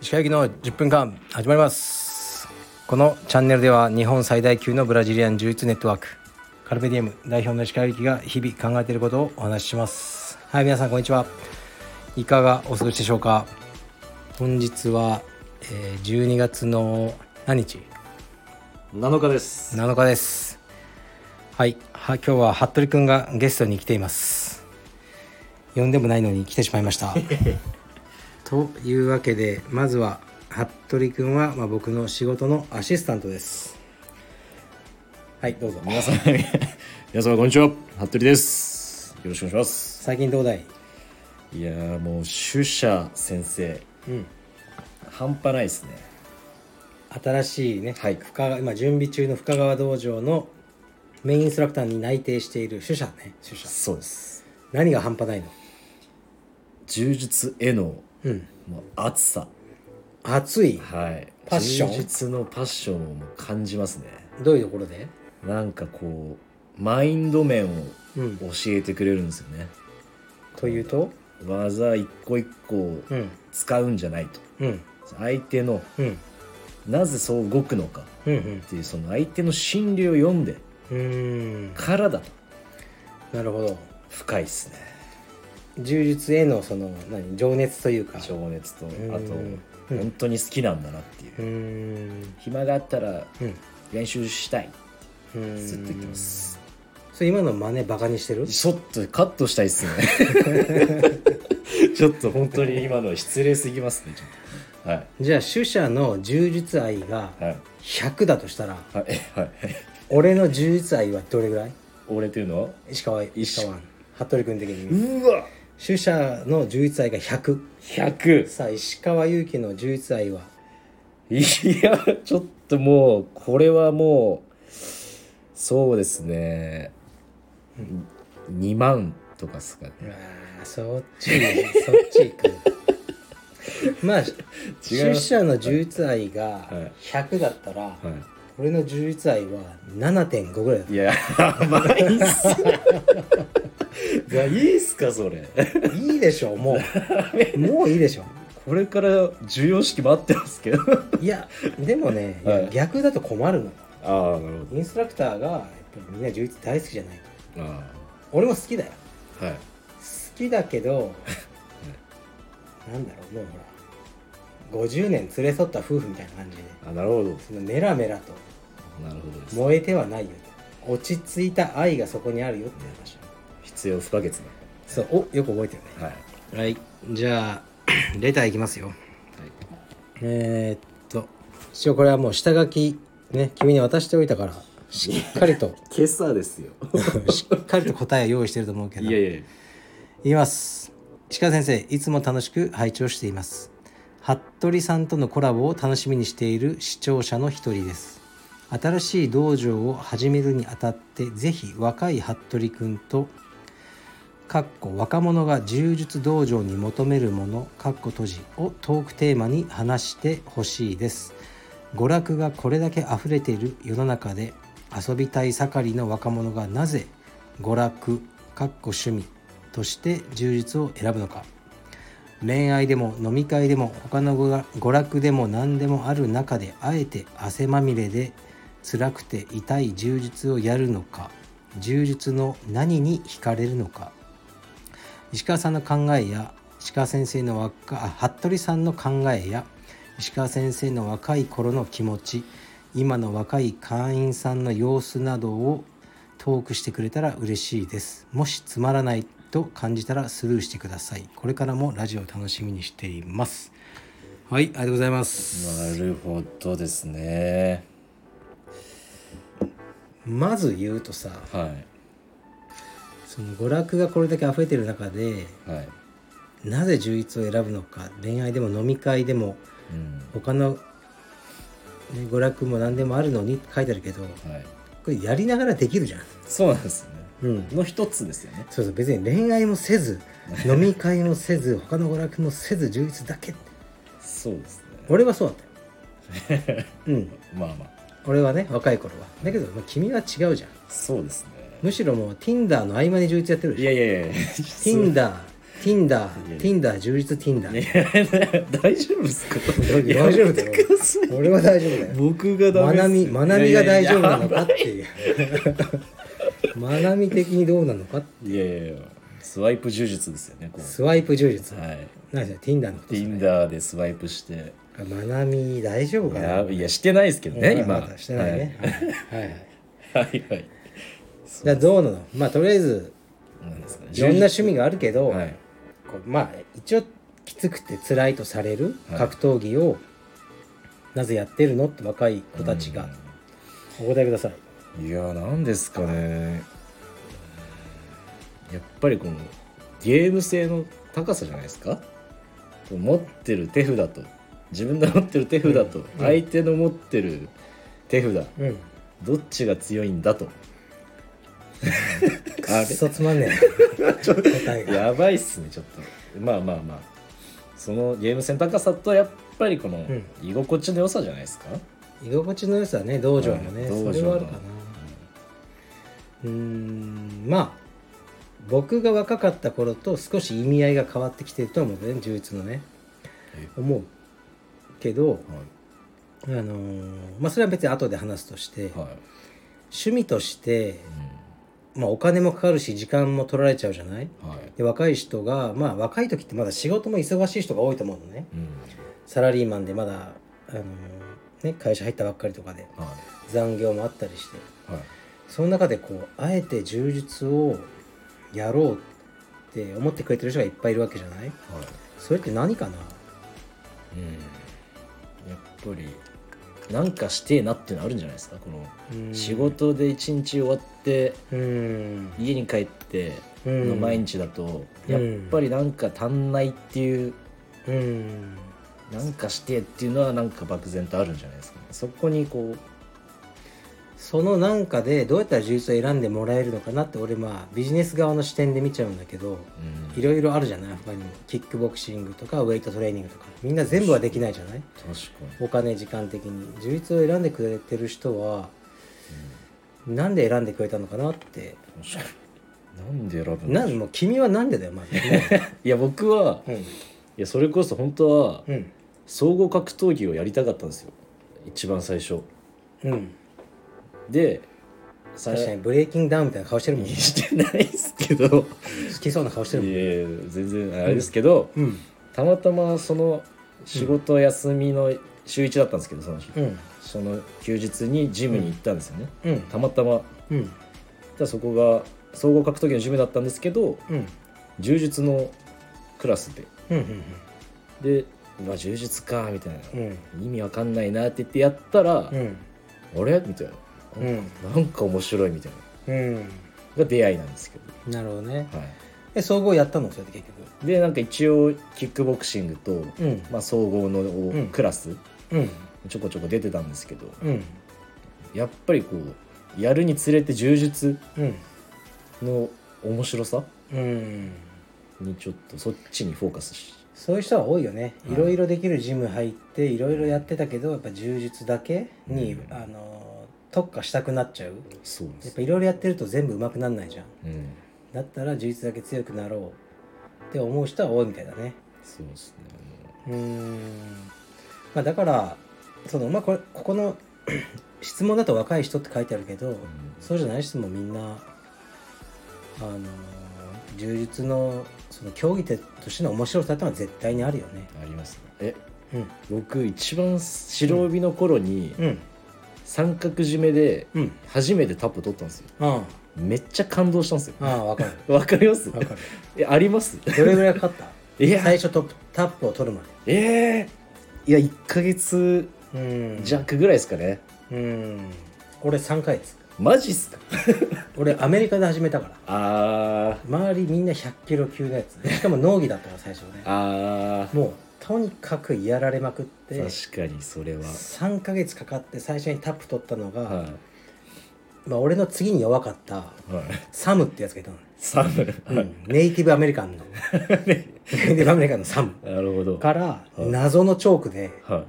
石川行きの10分間始まります。このチャンネルでは日本最大級のブラジリアン柔術ネットワークカルペディエム代表の石川行きが日々考えていることをお話しします。はい皆さんこんにちは。いかがお過ごしでしょうか。本日は、えー、12月の何日？7日です。7日ですはい。は今日は服部くんがゲストに来ています。呼んでもないのに来てしまいました。というわけでまずは服部くんは、まあ、僕の仕事のアシスタントです。はいどうぞ。皆さん。皆様こんにちは。服部です。よろしくお願いします。最近どうだい？いやーもう主者先生。うん。半端ないですね。新しいね、はい。深川今準備中の深川道場のメインインストラクターに内定している主者ね。主者そうです。何が半端ないの？柔術へのうん。もう熱さ。熱い？はい。パッション？柔術のパッションをもう感じますね。どういうところで？なんかこうマインド面をうん。教えてくれるんですよね。というと？技一個一個うん。使うんじゃないと。うん。相手のうん。なぜそう動くのかうんうん。っていうその相手の心理を読んでうーん。からだと。なるほど。深いっすね。柔術へのその何？情熱というか。情熱とん。あとうん。本当に好きなんだなっていう。暇があったらうん。練習したい。うん。ずっと言ってます。それ今の真似バカにしてる？ちょっとカットしたいっすね。ちょっと本当に今のは失礼すぎますねちょっと。はい。じゃあ主者の柔術愛がはい。100だとしたら？はい。はい俺の柔術愛はどれぐらい？俺というの？は石川石。川。服部君的に。うわ。主者の柔術愛が100 100さあ石川祐希の柔術愛は？いやちょっともうこれはもうそうですね。2万とかっすかね。うわーそっちそっち行く。まあ 主者の柔術愛がはい。100だったら、は俺の柔術愛は7.5ぐらいだいいややばいっす いやいいっすかそれ。いいでしょもう。もういいでしょこれから授与式待ってますけど。いやでもね、いやはい。逆だと困るの。よああなるほインストラクターがやっぱりみんな柔術大好きじゃないあ俺も好きだよ。あはい。好きだけど なんだろうもうほら50年連れ添った夫婦みたいな感じで。あなるほど。そのメラメラと。なるほどです。燃えてはないよと。落ち着いた愛がそこにあるよって。いう話必要不可欠そうおよく覚えてるね。なはい。はい。じゃあ レターいきますよ。えー、っと一応これはもう下書きね君に渡しておいたからしっかりと。今朝ですよ。しっかりと答えを用意してると思うけど。いやいやいや。いきます。石川先生いつも楽しく拝聴しています服部さんとのコラボを楽しみにしている視聴者の一人です。新しい道場を始めるにあたってぜひ若い服部くんとかっこ若者が柔術道場に求めるものかっこ閉じをトークテーマに話してほしいです。娯楽がこれだけ溢れている世の中で遊びたい盛りの若者がなぜ娯楽かっこ趣味として充実を選ぶのか。恋愛でも飲み会でも他の娯楽でも何でもある中であえて汗まみれで辛くて痛い充実をやるのか充実の何に惹かれるのか。石川さんの考えや石川先生の若あ服部さんの考えや石川先生の若い頃の気持ち今の若い会員さんの様子などをトークしてくれたら嬉しいです。もしつまらない。と感じたらスルーしてください。これからもラジオを楽しみにしています。はいありがとうございます。なるほどですね。まず言うとさはい。その娯楽がこれだけ溢れてる中ではい。なぜ充実を選ぶのか恋愛でも飲み会でもうん。他の、ね、娯楽も何でもあるのにって書いてあるけどはい。これやりながらできるじゃん。そうなんですよね。うんの一つですよね。そうそう。別に恋愛もせず 飲み会もせず他の娯楽もせず充実だけ。そうですね。俺はそうだった。よ うん。まあまあ。俺はね若い頃は。だけど、まあ、君は違うじゃん。そうですね。むしろもう Tinder の合間に充実やってるでしょ。いやいやいや。Tinder Tinder Tinder 充実 Tinder いや大丈夫ですか？大丈夫だよ。俺は大丈夫だよ。僕がダメまなみまなみが大丈夫なのかっていいうまなみ的にどうなのかいやいやいやスワイプ呪術ですよねこスワイプ充実うはい何ですか Tinder のこと Tinder でスワイプしてあまなみ大丈夫いかなやいやしてないですけどねうん今まだしてないねはいはいはいはいはいはいじゃあどうなのまあとりあえずなんですかねいろんな趣味があるけど、はいこうまあ一応きつくて辛いとされるはい格闘技をなぜやってるのって若い子たちがお答えくださいいやなんですかね。やっぱりこのゲーム性の高さじゃないですか？持ってる手札と自分が持ってる手札とうん。相手の持ってる手札うん。どっちが強いんだと。あくっそつまんねえやばいっすねちょっと。まあまあまあ。そのゲーム性の高さとやっぱりこのん。居心地の良さじゃないですか、居心地の良さね道場もね、はいそれはあるかなうーんまあ僕が若かった頃と少し意味合いが変わってきてると思うんだよね充実のね。え思うけどはい。あのーまあそれは別に後で話すとして、はい。趣味として、まあ、お金もかかるし時間も取られちゃうじゃない？うんはい。で若い人がまあ若い時ってまだ仕事も忙しい人が多いと思うのね。うん。サラリーマンでまだ、あのーね、会社入ったばっかりとかでは残業もあったりしてその中でこうあえて充実をやろうって思ってくれてる人がいっぱいいるわけじゃない？はい。それって何かな？うん。やっぱりなんかしてえなっていうのあるんじゃないですか？こうん。の仕事で一日終わってうん。家に帰ってうん。の毎日だとうん。やっぱりなんか足んないっていううん。なんかしてえっていうのはなんか漠然とあるんじゃないですかね。そこにこうそのなんかでどうやったら充実を選んでもらえるのかなって俺まあビジネス側の視点で見ちゃうんだけどうん。いろいろあるじゃない？他にも。キックボクシングとかウェイトトレーニングとか。みんな全部はできないじゃない？確かお金時間的に充実を選んでくれてる人はなんで選んでくれたのかなって。なんで選ぶんなんもう君はなんでだよまずねいや僕はうん。いやそれこそ本当はうん。総合格闘技をやりたかったんですよ。一番最初。うんでさ確かにブレイキングダウンみたいな顔してるもんね。してないですけど。好きそうな顔してるもんいやいや全然あれですけど、うん。たまたまその仕事休みの週1だったんですけどその日、うん。その休日にジムに行ったんですよね、うん。たまたま。うん。じゃあそこが総合格闘技のジムだったんですけどうん。柔術のクラスで。うんでうわ柔術かみたいな、うん。意味わかんないなって言ってやったら、うん。あれ？みたいな、うん。なんか面白いみたいな。うん。が出会いなんですけど、なるほどね。はえ総合やったのそれで結局？い、でなんか一応キックボクシングと、うん。まあ、総合のん。クラス、うん。ちょこちょこ出てたんですけどうん。やっぱりこうやるにつれて柔術うん。の面白さうん。にちょっとそっちにフォーカスしそういう人は多いよね。はい。いろいろできるジム入っていろいろやってたけどやっぱ柔術だけに、うん。あの特化したくなっちゃう。そうです。やっぱいろいろやってると全部上手くなんないじゃん。うん。だったら柔術だけ強くなろうって思う人は多いみたいだね。そうですねう。ーん。まあだからそのまあこれここの 質問だと若い人って書いてあるけど、そうじゃない人もみんなあの柔術のその競技としての面白さってのは絶対にあるよね。ありますね。えうん。僕一番白帯の頃にうん三角締めでうん。初めてタップ取ったんですよ。あめっちゃ感動したんですよ。あああわかる。わかります？わかる。えあります？どれぐらいかかった？いや。最初トップタップを取るまで。えー、いや1ヶ月うん。弱ぐらいですかね、うん。俺3ヶ月。マジっすか？俺アメリカで始めたから。あー。周りみんな100キロ級のやつ。しかも農技だったから最初ね。あー。もうとにかくやられまくって確かにそれは。3ヶ月かかって最初にタップ取ったのが、はまあ、俺の次に弱かったい、はい、サムってやつがいたの、サム、うん。ネイティブアメリカンの。ネイティブアメリカンのサム。なるほど。から謎のチョークでは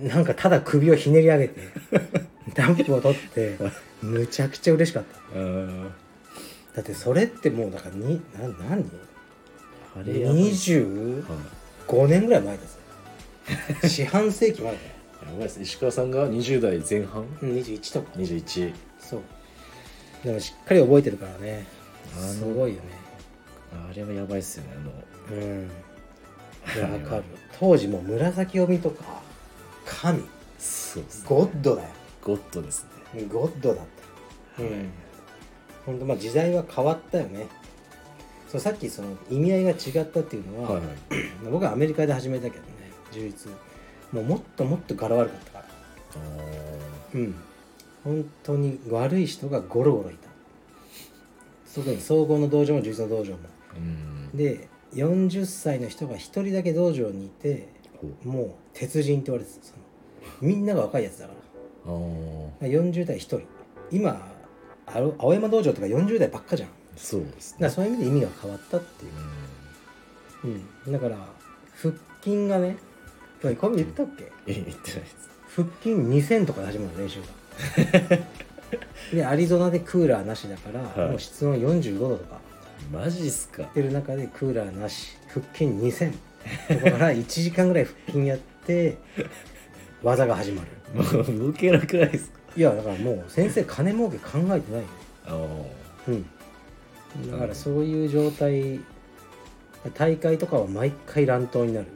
い。なんかただ首をひねり上げて タップを取ってむちゃくちゃ嬉しかった。だってそれってもうだからにな何？あれやばい25はい年ぐらい前ですね。四半世紀前だよ。やばいです石川さんが20代前半？うん21とか。21そう。でもしっかり覚えてるからね。あのすごいよね。あれはやばいっすよねあの。うん。いやわかる。当時もう紫帯とか神。そうですね。ゴッドだよ。ゴッドですね。ゴッドだった。うん。本当まあ時代は変わったよねそうさっきその意味合いが違ったっていうのは、はいはい。僕はアメリカで始めたけどね充実。もうもっともっと柄悪かったから。あうん。本当に悪い人がゴロゴロいた。特に総合の道場も充実の道場も。で40歳の人が1人だけ道場にいてほもう鉄人って言われてた。そのみんなが若いやつだから。40代1人。今青山道場とか40代ばっかじゃんそうですね。らそういう意味で意味が変わったっていう。うん。うん、だから腹筋がねこれ言ったっけ？え言ってないです。腹筋2000とかで始まるの練習が でアリゾナでクーラーなしだから、はい。もう室温45度とか。マジっすか？ってる中でクーラーなし腹筋2000ここから1時間ぐらい腹筋やって 技が始まる。もう動けなくないですか？いやだからもう先生金儲け考えてないよ。あうんだからそういう状態大会とかは毎回乱闘になる。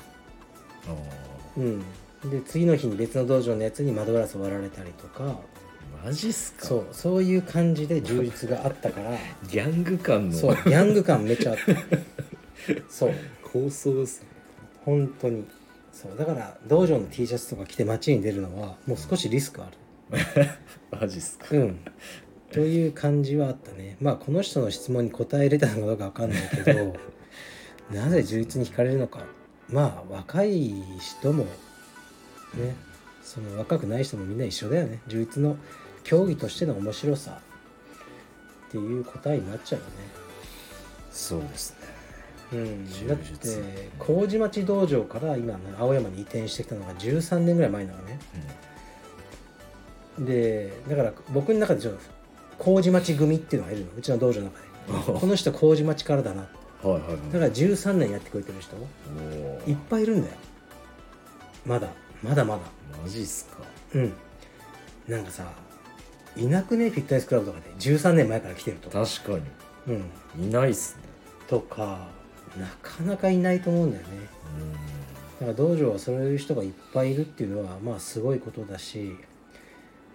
うん。で次の日に別の道場のやつに窓ガラス割られたりとか。あマジっすか？そう。そういう感じで充実があったから。ギャング感の。そう。ギャング感めっちゃあった。そう。構想ですね。本当に。そう。だから道場の T シャツとか着て街に出るのはもう少しリスクある。マジっすか？うんという感じはあったね。まあこの人の質問に答えれたのかどうかわかんないけど なぜ充実に惹かれるのか。まあ若い人もねその若くない人もみんな一緒だよね。充実の競技としての面白さ。っていう答えになっちゃうよね。そうですね。うん、だって麹町道場から今の青山に移転してきたのが13年ぐらい前なのね。でだから僕の中でちょっと麹町組っていうのがいるの。うちの道場の中で。この人麹町からだな。はいはいはい。だから13年やってくれてる人。いっぱいいるんだよ。まだ。まだまだ。マジっすか。うん。なんかさいなくね？フィットネスクラブとかで13年前から来てると。か確かうん。にいないっすね。とかなかなかいないと思うんだよね。だから道場はそういう人がいっぱいいるっていうのはまあすごいことだし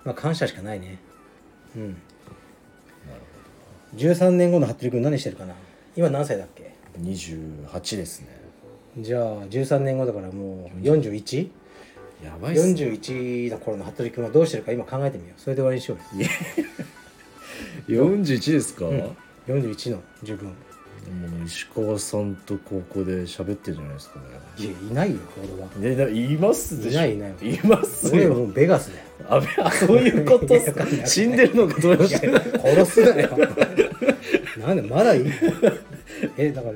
まあ感謝しかないね。うん13年後の服部君何してるかな？今何歳だっけ？ほど28ですね。じゃあ13年後だからもう 41?41 やばいっすね。の頃の服部君はどうしてるか今考えてみよう。それで終わりにしようよ。41ですか、うん。41の自分。もう石川さんと高校で喋ってるじゃないですかね。いやいないよ俺は。ねないますでしょ。いないいない。いますよ。俺はもうベガスだよ。あそういうことっすか？死んでるのかどうして殺すなよなんでまだいい えだから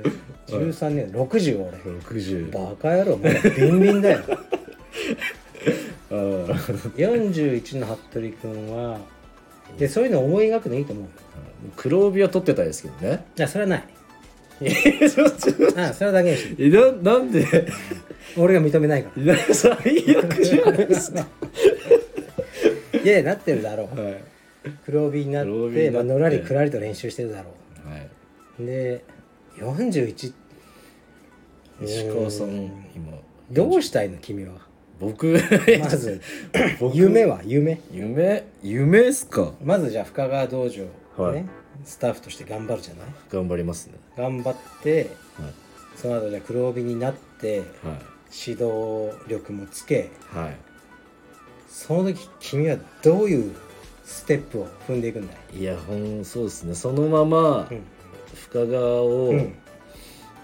13年60俺。60バカ野郎まだビンビンだよ。あー。41の服部君はでそういうの思い描くのいいと思うよ。黒帯は取ってたですけどね。いやそれはない。えちょっと。あそれはだけにしななんで？俺が認めないかいや最悪じゃないですか、らいやなってるだろう。はい。黒帯になって、まあ、のらりくらりと練習してるだろはい、うで41石川さん今どうしたいの君は？僕まず 僕夢は？夢？夢？夢っすか？まずじゃあ深川道場、ねはい。スタッフとして頑張るじゃない？頑張りますね。頑張ってはい。その後じゃあ黒帯になってはい。指導力もつけはい。その時君はどういうステップを踏んでいくんだい、いやほんそうですね。そのままうん。深川をうん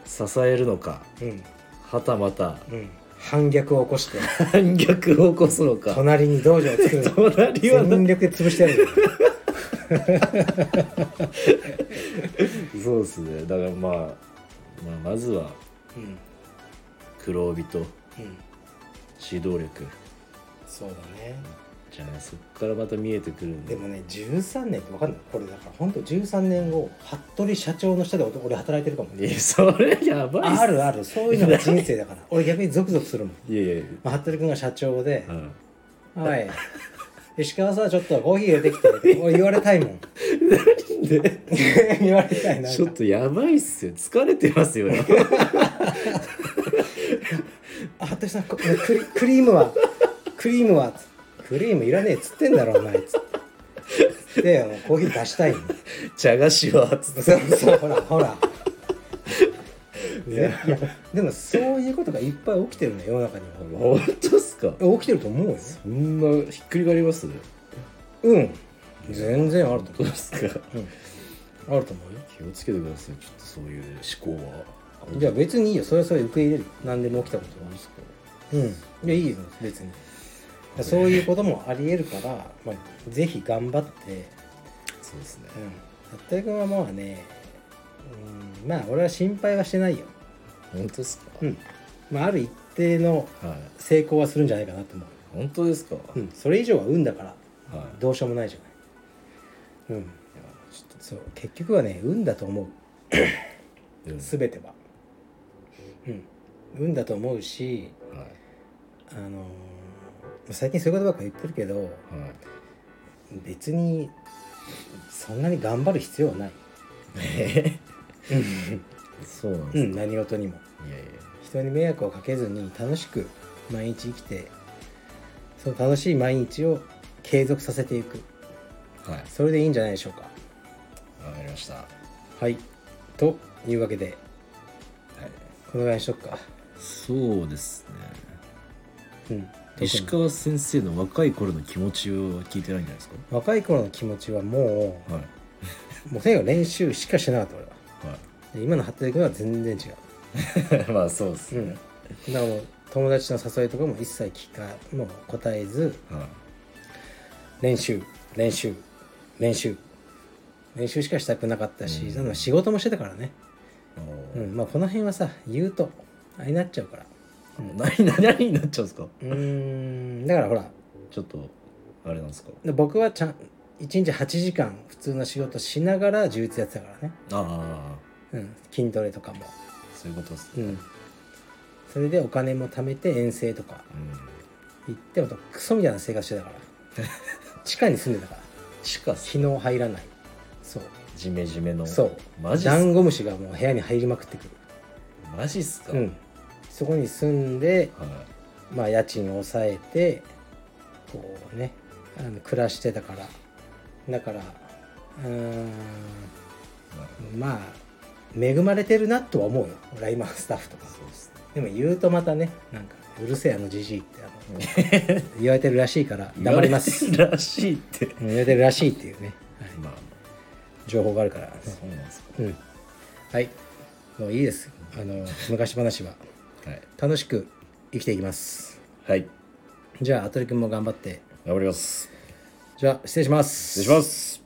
支えるのか、うん。はたまたうん、反逆を起こして。反逆を起こすのか。隣に道場を作る。隣は全力で潰してやる。よ そうですね。だからまあ、まあ、まずはうん。黒帯とうん。指導力。そうだねじゃあねそっからまた見えてくるんででもね13年って分かんない。これだから本当13年後服部社長の下で俺俺働いてるかもいやそれやばいっす。あるある。そういうのが人生だから。俺逆にゾクゾクするもん、いやいや。まあ、服部君が社長でうん「はい。石川さんちょっとコーヒー入れてきて」俺言われたいもん。で？言われたいな。ちょっとやばいっすよ。疲れてますよね あ服部さんこクリクリームは？クリームは？クリームいらねえっつってんだろお前っつって。でもうコーヒー出したいの。茶菓子はつって。そうそうほらほら。いや。いやでもそういうことがいっぱい起きてるね世の中には本当っすか？起きてると思うよ。そんなひっくり返ります？うん。全然あると思どうですか？う、うん、あると思うよ。気をつけてください。ちょっとそういう思考は。じゃあ別にいいよ。それはそれ受け入れる。何でも起きたことはですかうん。いやいいよ別にそういうこともありえるから、まあ、ぜひ頑張って。そうですね。うん。服部君はまあねうんまあ俺は心配はしてないよ。本当ですか？うん。まあある一定のはい。成功はするんじゃないかなと思う。本当ですか、うん、それ以上は運だからはい。どうしようもないじゃない。うん、ちょっそう。結局はね運だと思う。全ては。うん、運だと思うし、はい。あのー最近そういうことばっか言ってるけどはい別にそんなに頑張る必要はない。え？そうなんですうん、何事にも。いやいや。人に迷惑をかけずに楽しく毎日生きてその楽しい毎日を継続させていく。はい。それでいいんじゃないでしょうか。わかりました。ははい。というわけでい。このぐらいにしとくか。そうですね。うん、石川先生の若い頃の気持ちを聞いてないんじゃないです若い頃の気持ちはもかはい。うもうとにかく練習しかしてなかった俺は。はで今の服部君は全然違う、い まあそうですうん、ねだ、からもう友達の誘いとかも一切聞かもう答えずは練習練習練習。練習しかしたくなかったし、うん。仕事もしてたからね、いうん。まあ、この辺はさ言うとあれになっちゃうから何何何になっちゃうんですか？うーんだからほら。ちょっとあれなんですか？で僕はちゃん1日8時間普通の仕事しながら充実やってたからね、ああ。うん、筋トレとかも。そういうことですね。うん、それでお金も貯めて遠征とかうん。行ってもとクソみたいな生活してたから。地下に住んでたから。地下日の入らない。そう。ジメジメの。そう。ダンゴムシがもう部屋に入りまくってくる、マジっすか、うん、そこに住んではまあ家賃を抑えてこうねあの暮らしてたから。だからうーんまあ恵まれてるなとは思うよ。俺は今スタッフとか。でも言うとまたねなんかうるせえあのじじいってあの 言われてるらしいから黙ります。らしいって。うん言われてるらしいっていうね、はい、まあ。情報があるから、ね、そうなんですか。うん。はい。もういいです。あの昔話ははい、楽しく生きていきます。はい。じゃあアトリ君も頑張って。頑張ります。じゃあ失礼します。失礼します。